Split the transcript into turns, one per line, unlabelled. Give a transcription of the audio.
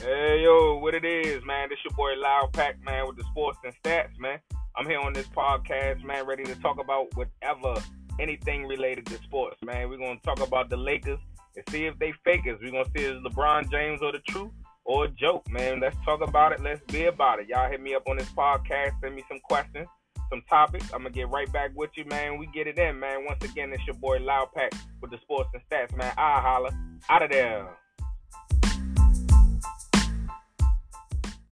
Hey yo, what it is, man? This your boy Loud Pack, man, with the sports and stats, man. I'm here on this podcast, man, ready to talk about whatever, anything related to sports, man. We're gonna talk about the Lakers and see if they fakers. We're gonna see if LeBron James or the truth or a joke, man. Let's talk about it. Let's be about it. Y'all hit me up on this podcast, send me some questions, some topics. I'm gonna get right back with you, man. We get it in, man. Once again, it's your boy Loud Pack with the sports and stats, man. I holla out of there.